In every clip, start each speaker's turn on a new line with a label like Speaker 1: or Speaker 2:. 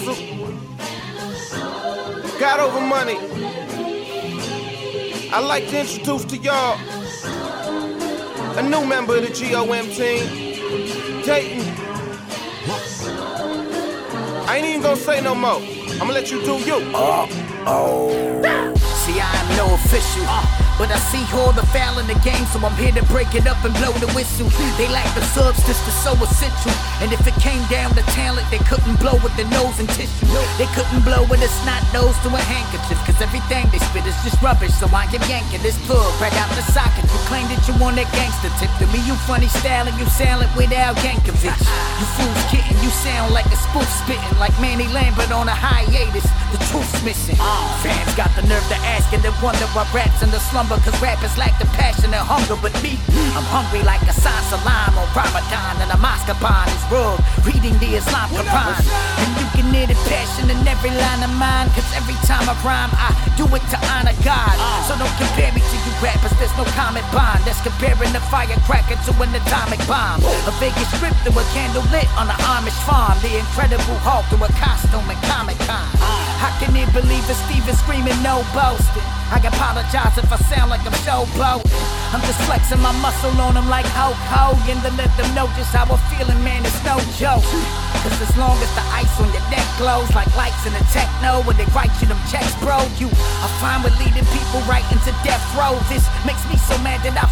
Speaker 1: hustle. Got over money. I'd like to introduce to y'all a new member of the GOM team, Dayton. I ain't even gonna say no more. I'm gonna let you do you.
Speaker 2: Uh oh. Official. Uh, but I see all the foul in the game, so I'm here to break it up and blow the whistle. They lack the substance that's so essential. And if it came down to talent, they couldn't blow with their nose and tissue. They couldn't blow with a snot nose to a handkerchief. Cause everything they spit is just rubbish. So I am yanking this plug right out the socket. You claim that you want that gangster tip. To me, you funny style and you sound like Weird Al Yankovic. You fools kidding, you sound like a spoof spitting. Like Manny Lambert on a hiatus. The truth's missing. Fans got the nerve to ask and they wonder why raps in the slumber. Cause rappers lack the passion and hunger. But me, I'm hungry like a San Salam on Ramadan. And a Maskapan is rug, reading the Islam Quran. And you can hear the passion in every line of mine. Cause every time I rhyme, I do it to honor God. So don't compare me to you rappers, there's no common bond. That's comparing the firecracker to an atomic bomb. A Vegas strip to a candle lit on an Amish farm. The Incredible Hulk to a costume at Comic Con. How can they believe it, Steven screaming no boasting? I apologize if I sound like I'm showboating. I'm just flexing my muscle on them like Hulk Hogan to let them know just how I'm feeling, man. It's no joke. Cause as long as the ice on your neck glows like lights in a techno when they write you them checks, bro, you are fine with leading people right into death row. This makes me so mad that I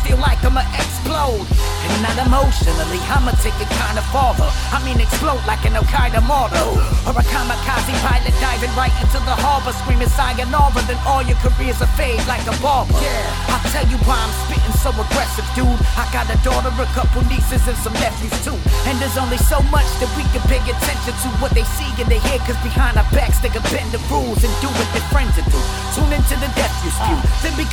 Speaker 2: And not emotionally, I'ma take it kinda farther. I mean, explode like an Al Qaeda model. Or a kamikaze pilot diving right into the harbor, screaming sayonara, then all your careers are fade like a barber. Yeah, I'll tell you why I'm spitting so aggressive, dude. I got a daughter, a couple nieces, and some nephews too. And there's only so much that we can pay attention to what they see and they hear, cause behind our backs they can bend the rules and do what their friends would do. Tune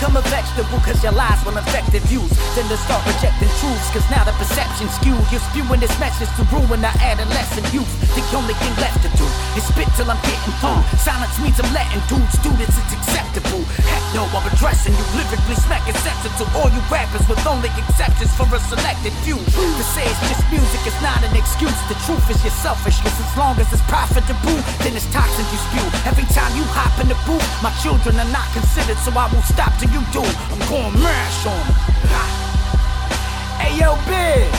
Speaker 2: become a vegetable, cause your lies will affect their views. Then to start rejecting truths, cause now the perception's skewed. You're spewing this message to ruin our adolescent youth. The only thing left to do is spit till I'm getting through. Silence means I'm letting dudes do this, it's acceptable. Heck no, I'm addressing you, lyrically smacking sense to all you rappers with only exceptions for a selected few. To say it's just music is not an excuse. The truth is you're selfishness. As long as it's profitable, then it's toxic you spew. Every time you hop in the booth, my children are not considered, so I won't stop till you do. I'm going mash on them. Hey yo, Big.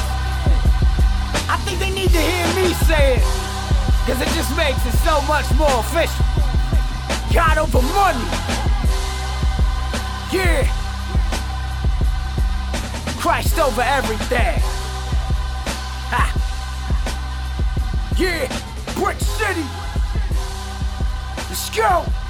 Speaker 2: I think they need to hear me say it. Cause it just makes it so much more official. God over money. Yeah. Christ over everything. Ha. Yeah. Brick City. Let's go.